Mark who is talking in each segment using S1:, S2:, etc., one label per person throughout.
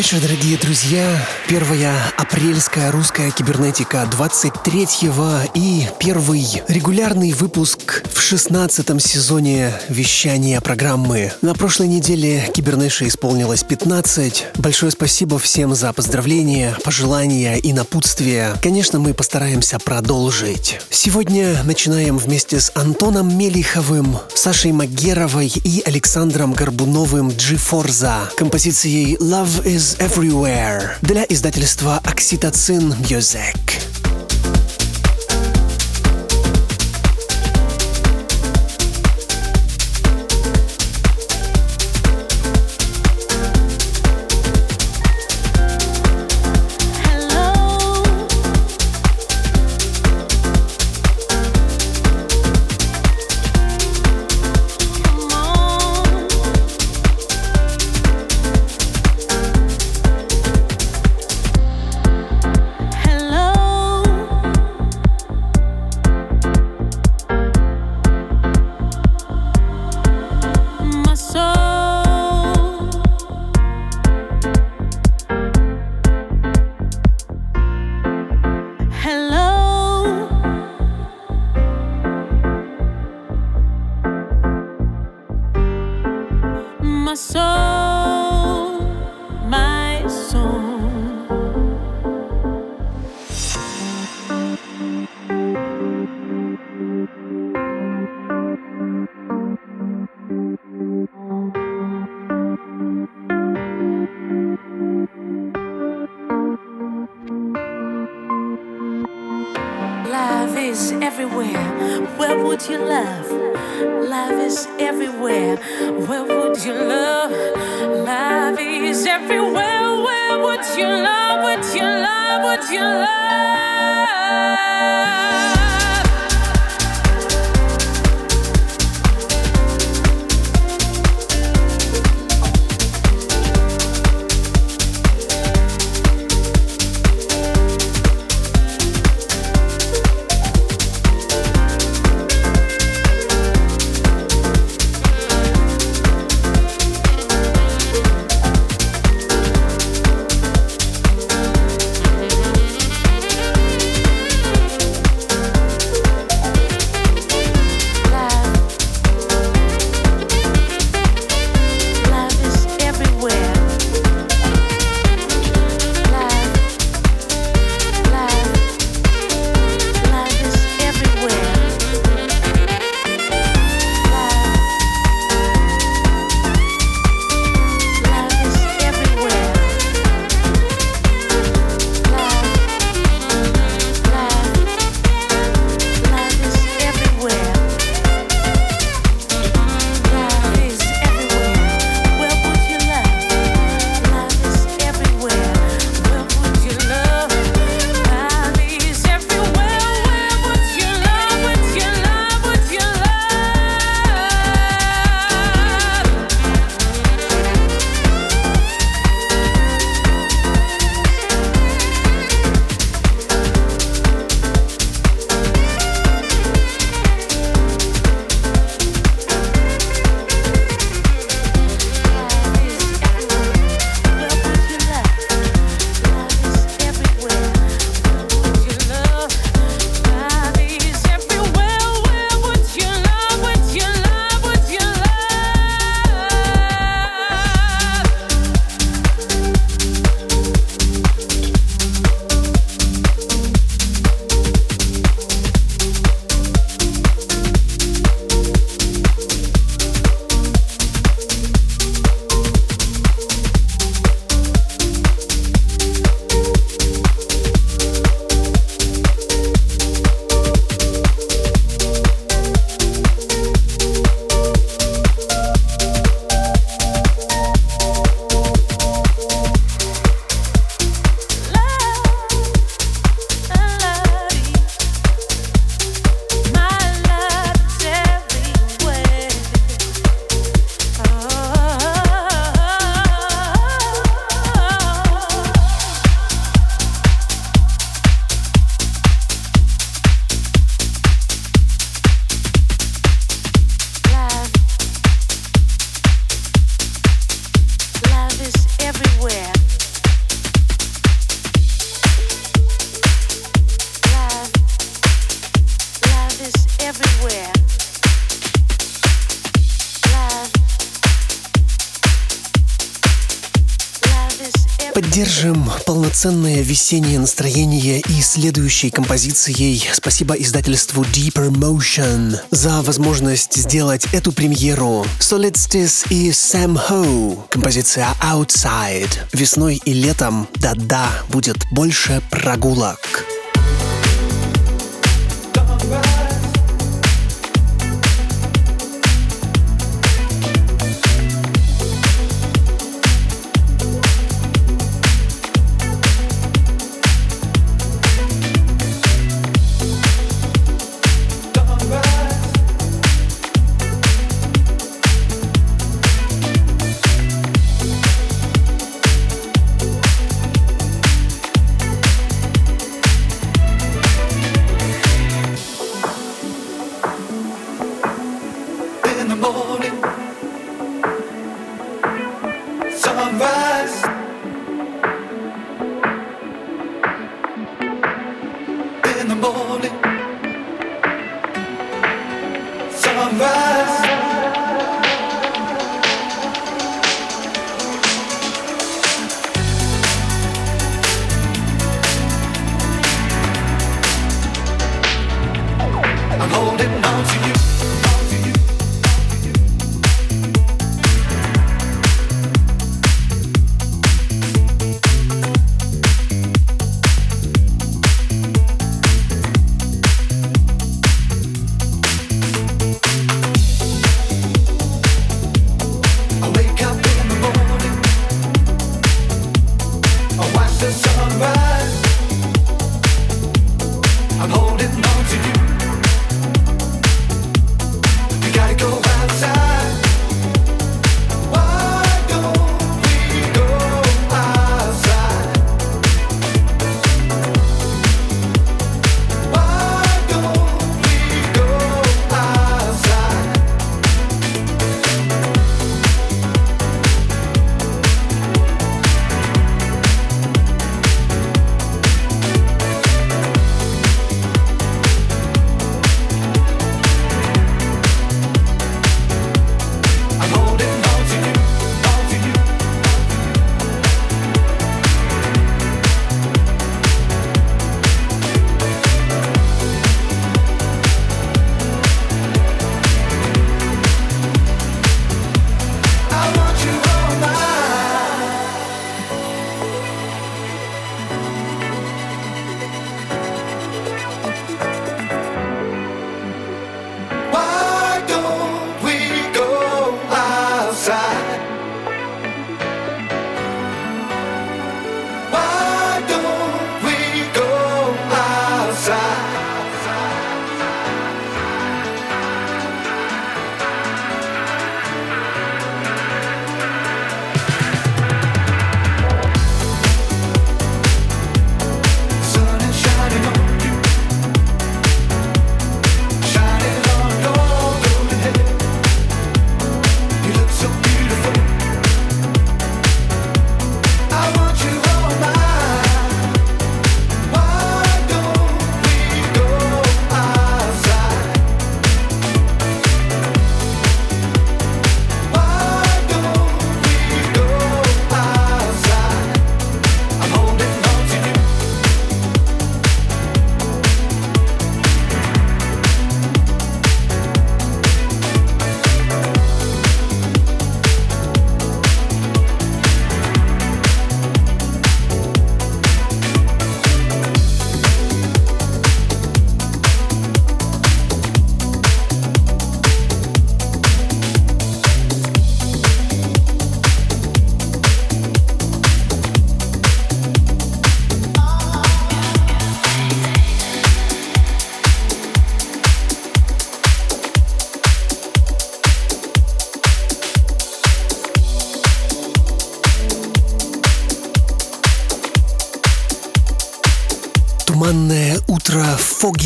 S1: Вечер, дорогие друзья. Первая апрельская русская кибернетика 23-го и первый регулярный выпуск в 16 сезоне вещания программы. На прошлой неделе Кибернеша исполнилось 15. Большое спасибо всем за поздравления, пожелания и напутствия. Конечно, мы постараемся продолжить. Сегодня начинаем вместе с Антоном Мелиховым, Сашей Магеровой и Александром Горбуновым G-Forza композицией Love is Everywhere для издательства Oxytocin Music. would you
S2: love? Love is everywhere. Where would you love? Love is everywhere. Where would you love? Would you love? Would you love?
S1: Весеннее настроение и следующей композицией спасибо издательству Deeper Motion за возможность сделать эту премьеру. Solstice и Sam Ho. Композиция Outside. Весной и летом, да-да, будет больше прогулок.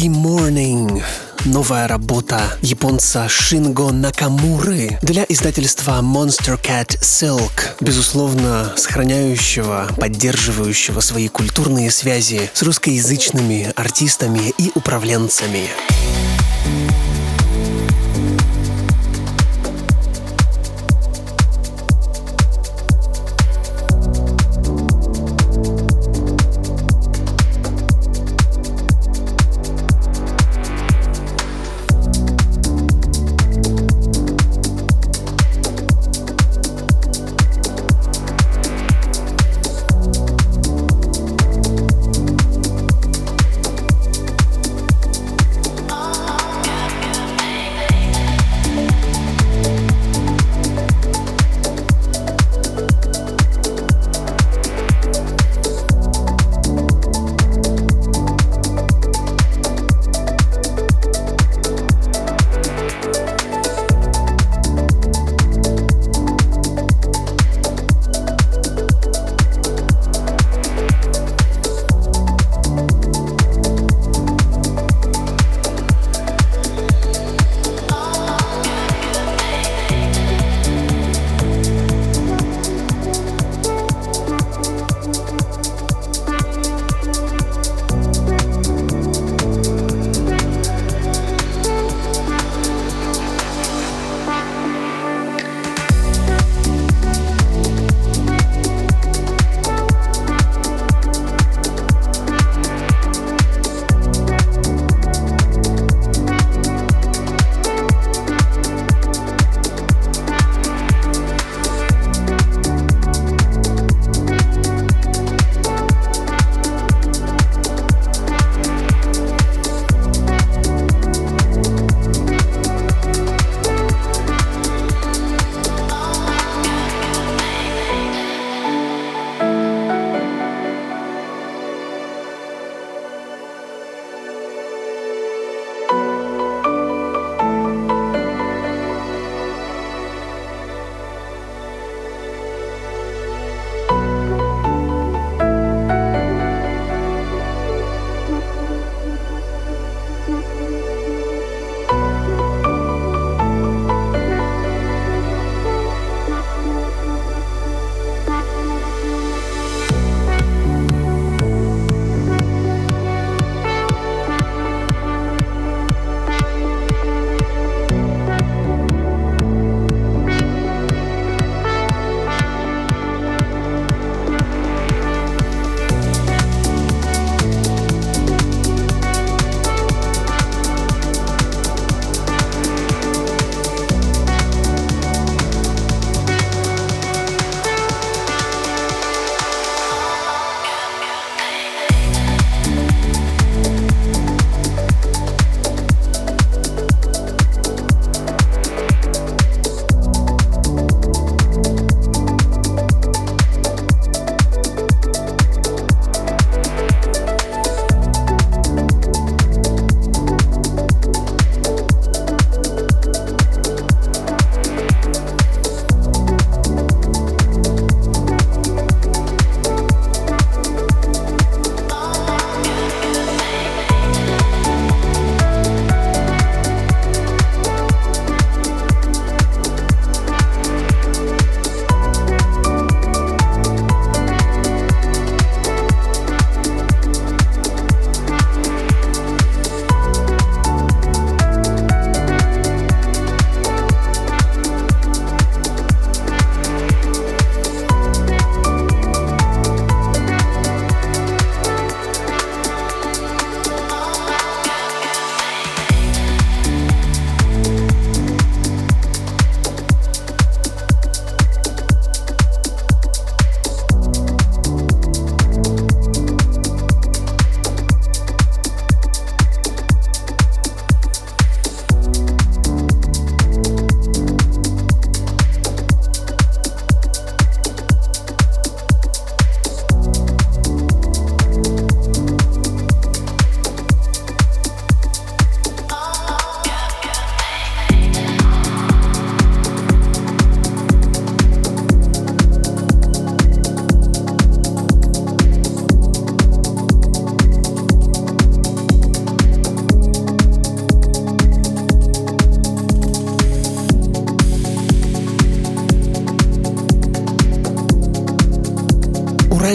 S1: Foggy Morning. Новая работа японца Шинго Накамуры для издательства Monster Cat Silk, безусловно, сохраняющего, поддерживающего свои культурные связи с русскоязычными артистами и управленцами.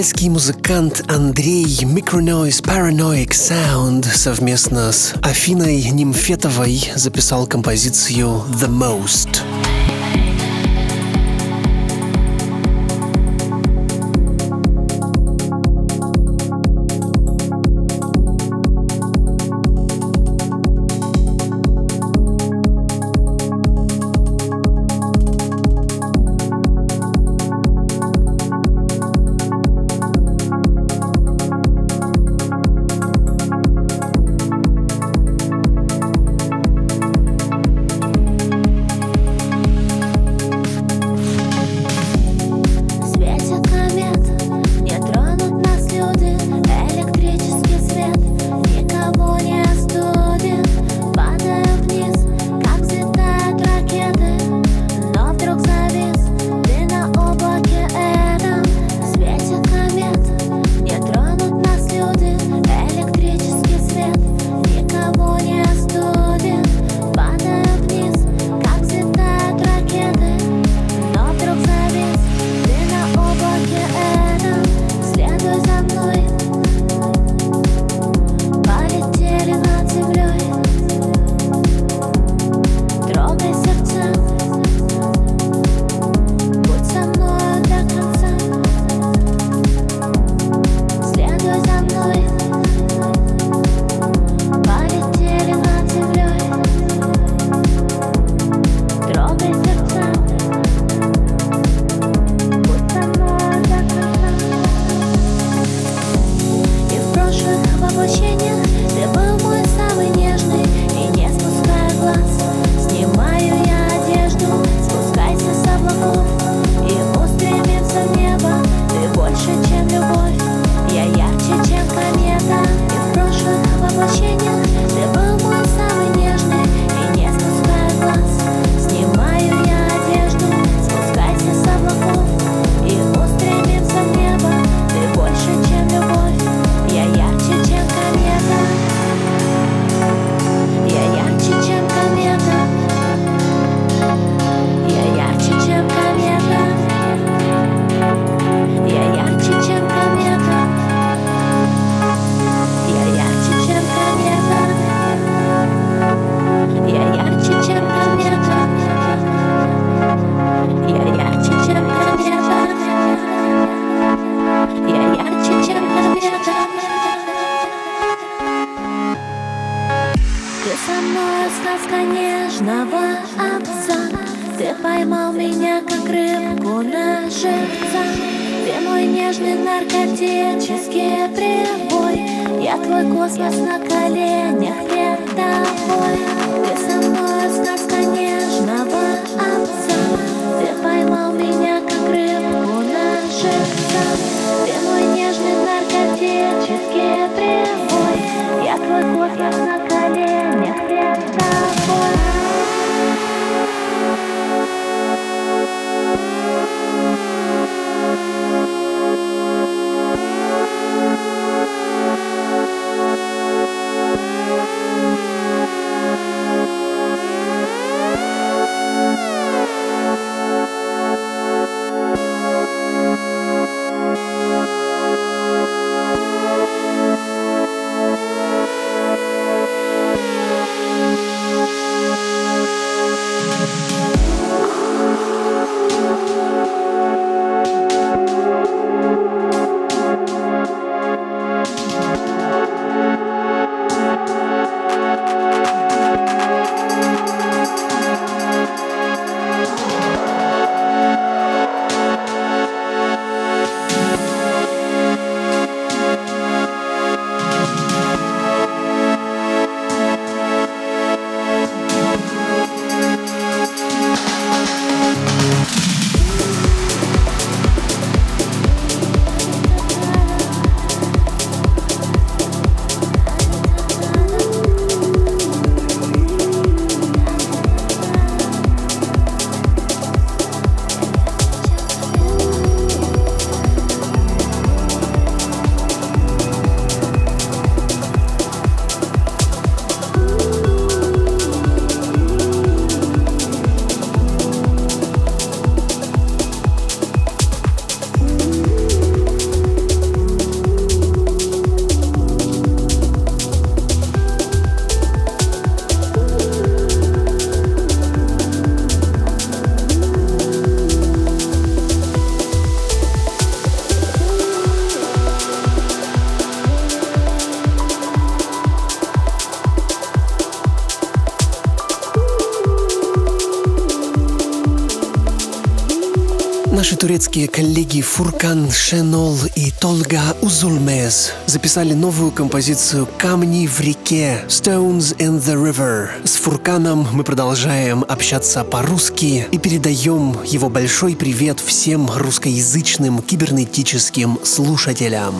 S3: португальский музыкант Андрей Micronoise Paranoid Sound совместно с Афиной Нимфетовой записал композицию The Most.
S1: Наши турецкие коллеги Фуркан Шенол и Толга Узулмез записали новую композицию «Камни в реке» «Stones in the River». С Фурканом мы продолжаем общаться по-русски и передаем его большой привет всем русскоязычным кибернетическим слушателям.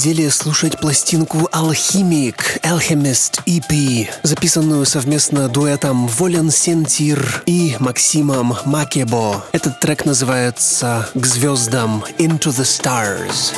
S1: Неделе слушать пластинку Alchemic Alchemist EP, записанную совместно дуэтом Волен Сентир и Максимом Макебо. Этот трек называется «К звездам» Into the Stars.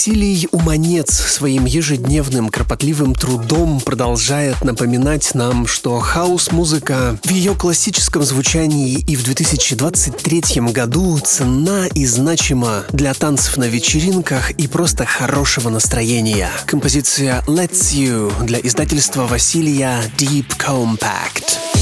S1: Василий Уманец своим ежедневным кропотливым трудом продолжает напоминать нам, что хаос-музыка в ее классическом звучании и в 2023 году ценна и значима для танцев на вечеринках и просто хорошего настроения. Композиция «Let's You» для издательства Василия Deep Compact.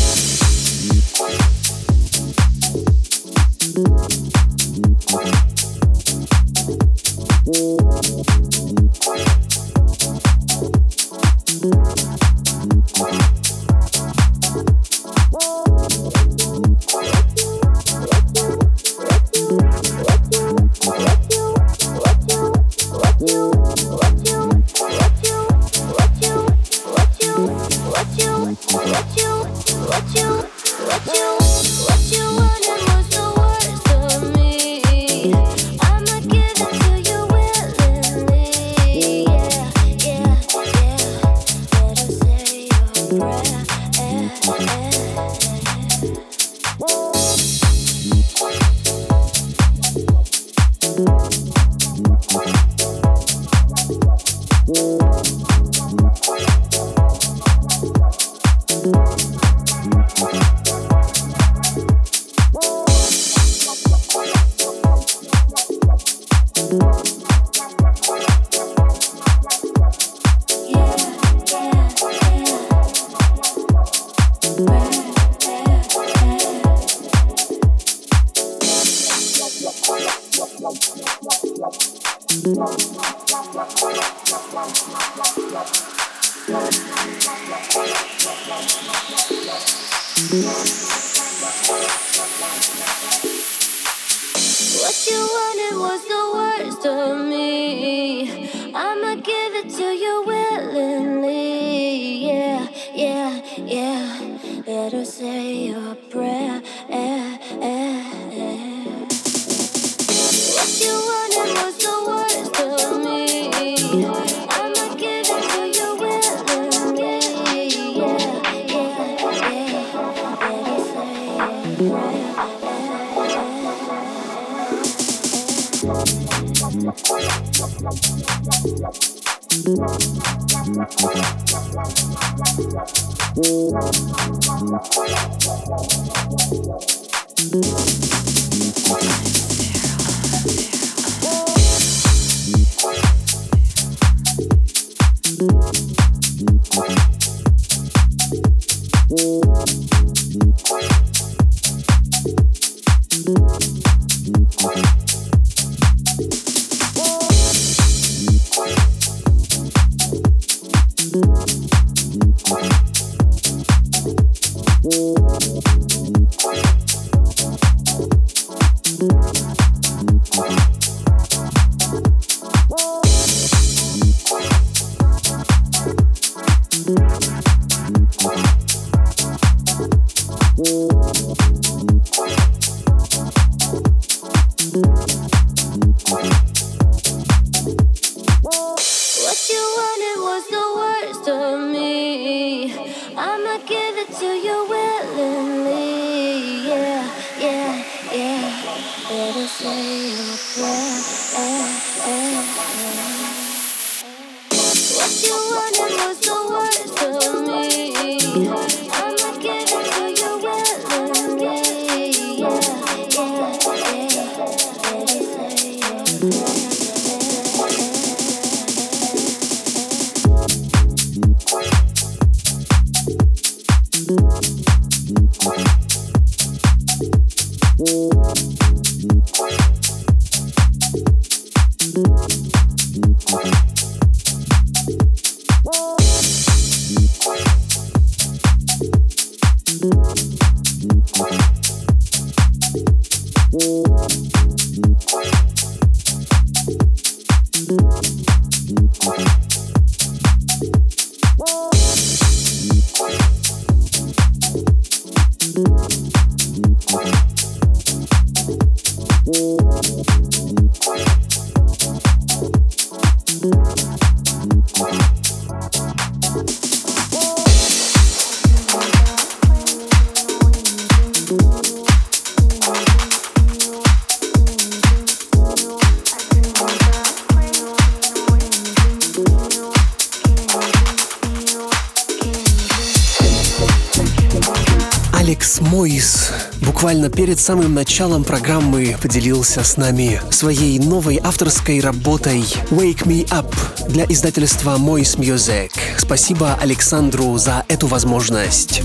S1: Буквально перед самым началом программы поделился с нами своей новой авторской работой «Wake Me Up» для издательства Moist Music. Спасибо Александру за эту возможность.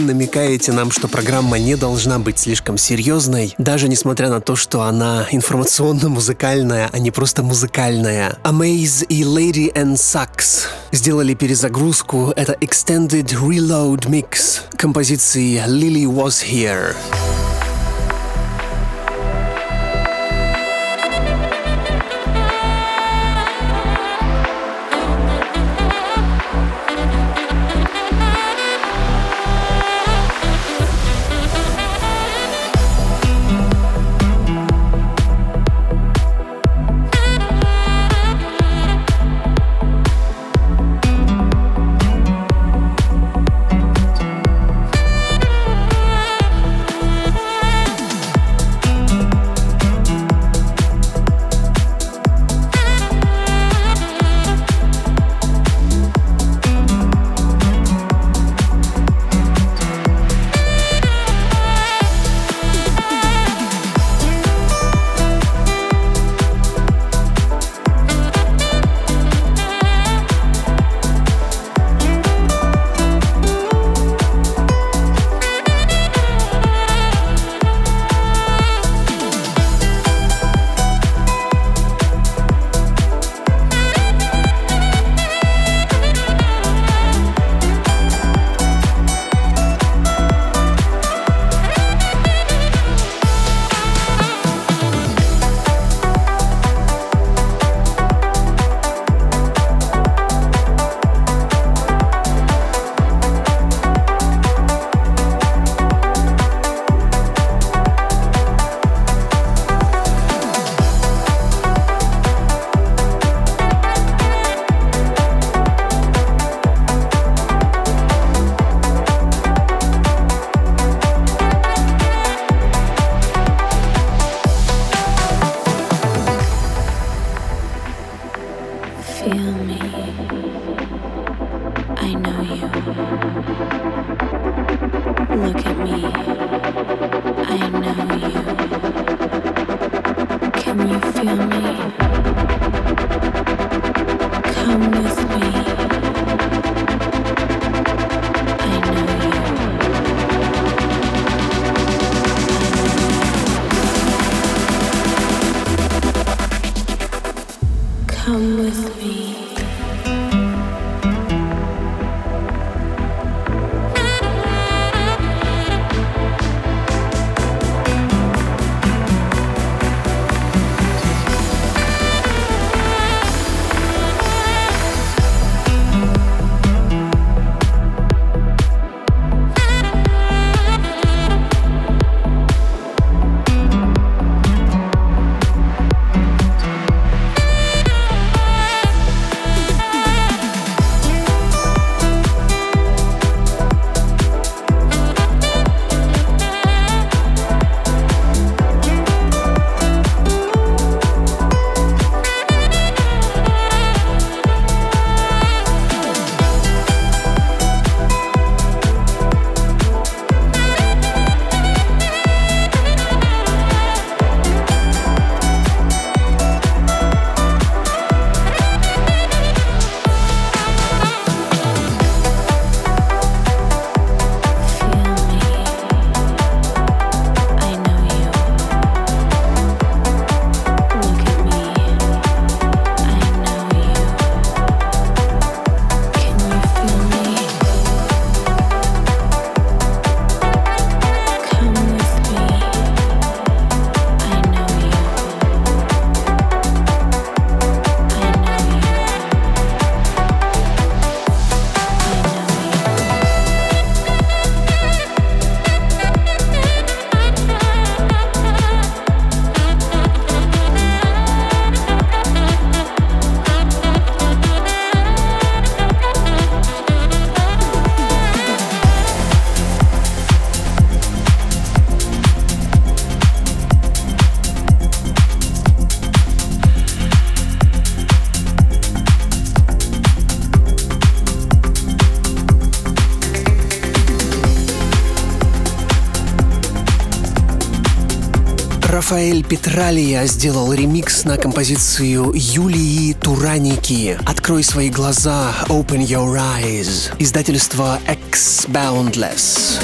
S1: Намекаете нам, что программа не должна быть слишком серьезной, даже несмотря на то, что она информационно-музыкальная, а не просто музыкальная. Amaze и Lady and Sax сделали перезагрузку. Это Extended Reload Mix композиции Lily Was Here.
S3: Рафаэль Петралия сделал ремикс на композицию Юлии Тураники «Открой свои глаза, Open Your Eyes» издательство X Boundless.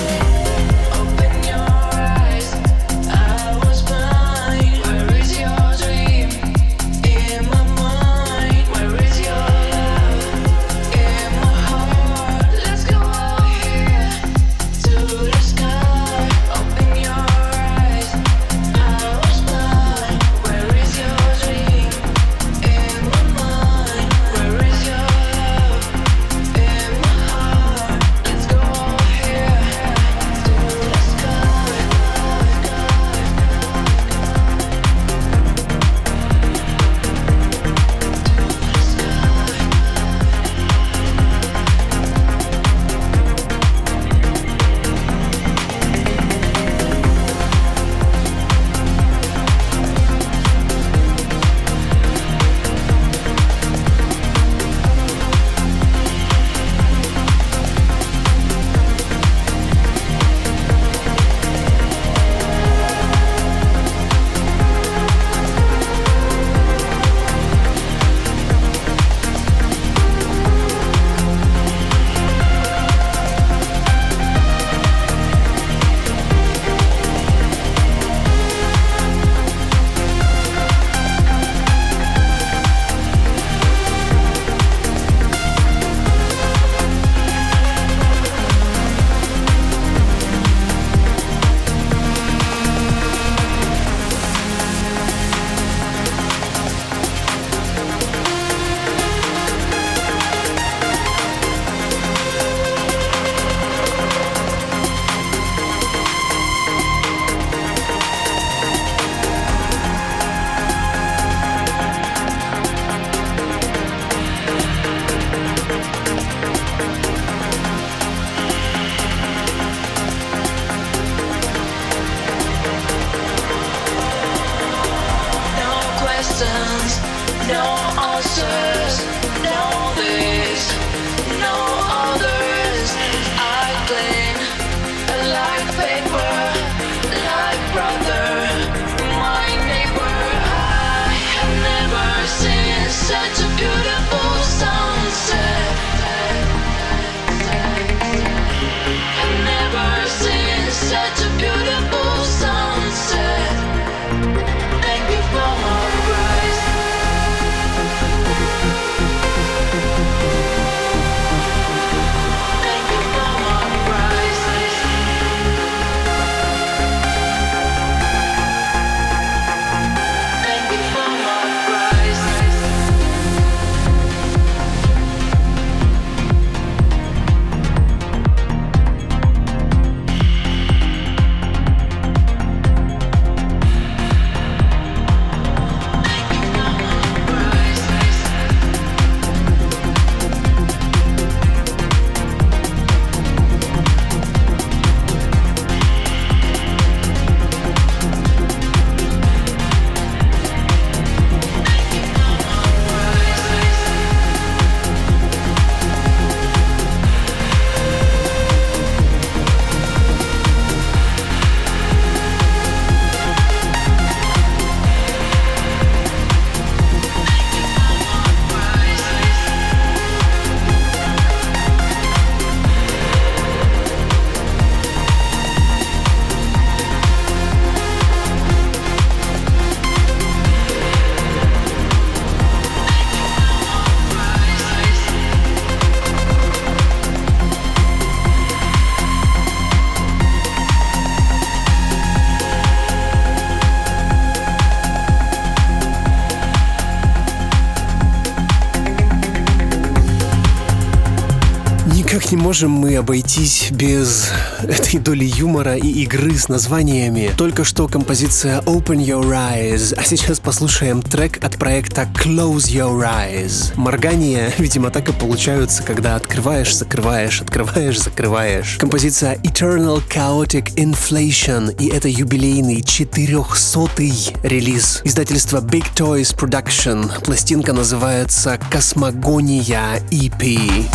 S3: Можем мы обойтись без этой доли юмора и игры с названиями. Только что композиция Open Your Eyes, а сейчас послушаем трек от проекта Close Your Eyes. Моргания, видимо, так и получаются, когда открываешь, закрываешь, открываешь, закрываешь. Композиция Eternal Chaotic Inflation, и это юбилейный 400-й релиз. Издательство Big Toys Production. Пластинка называется Космогония EP.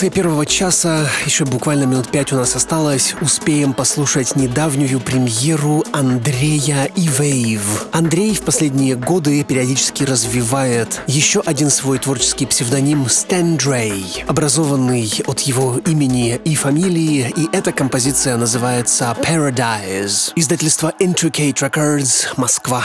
S1: Конце первого часа, еще буквально минут пять у нас осталось, успеем послушать недавнюю премьеру Андрея и. Андрей в последние годы периодически развивает еще один свой творческий псевдоним Dre, образованный от его имени и фамилии, и эта композиция называется Paradise. Издательство Intricate Records, Москва.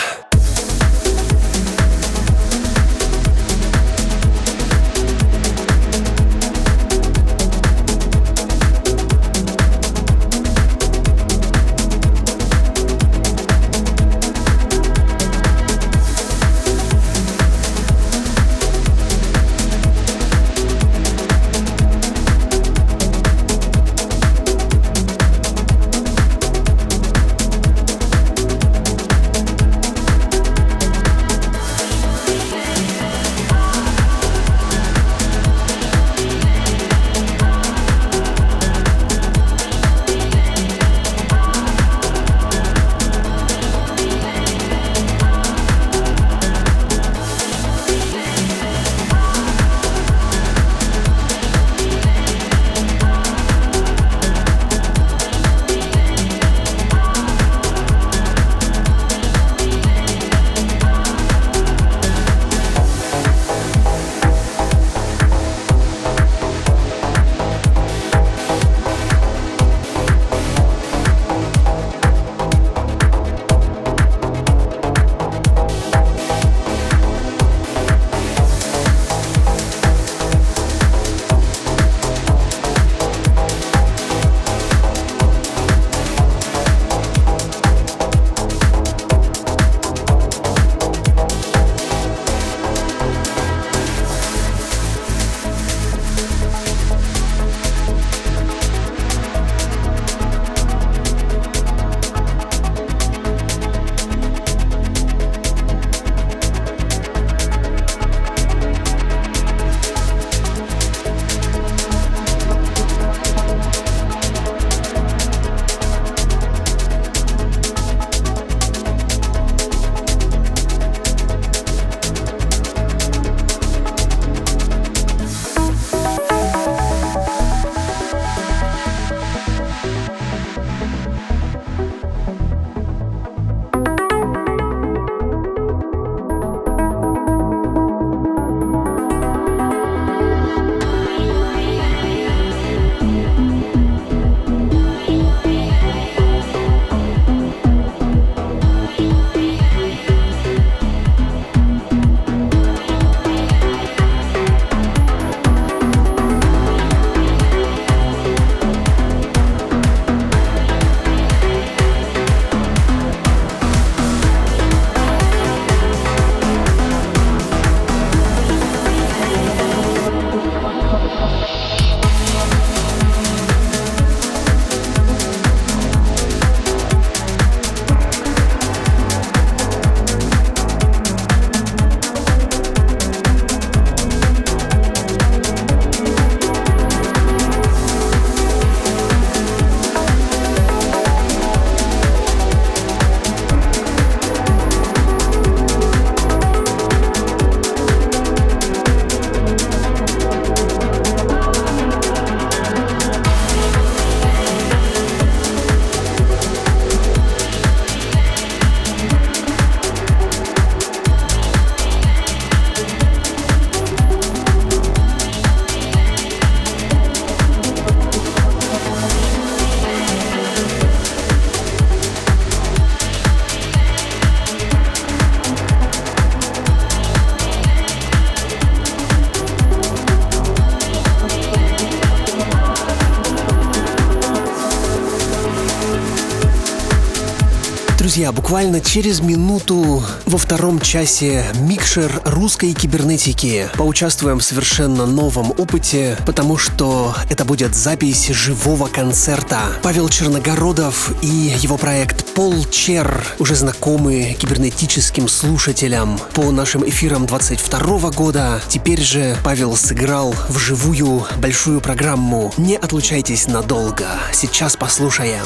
S1: Друзья, буквально через минуту во втором часе микшер русской кибернетики. Поучаствуем в совершенно новом опыте, потому что это будет запись живого концерта. Павел Черногородов и его проект Пол Чер уже знакомы кибернетическим слушателям по нашим эфирам 22 года. Теперь же Павел сыграл вживую большую программу. Не отлучайтесь надолго. Сейчас послушаем.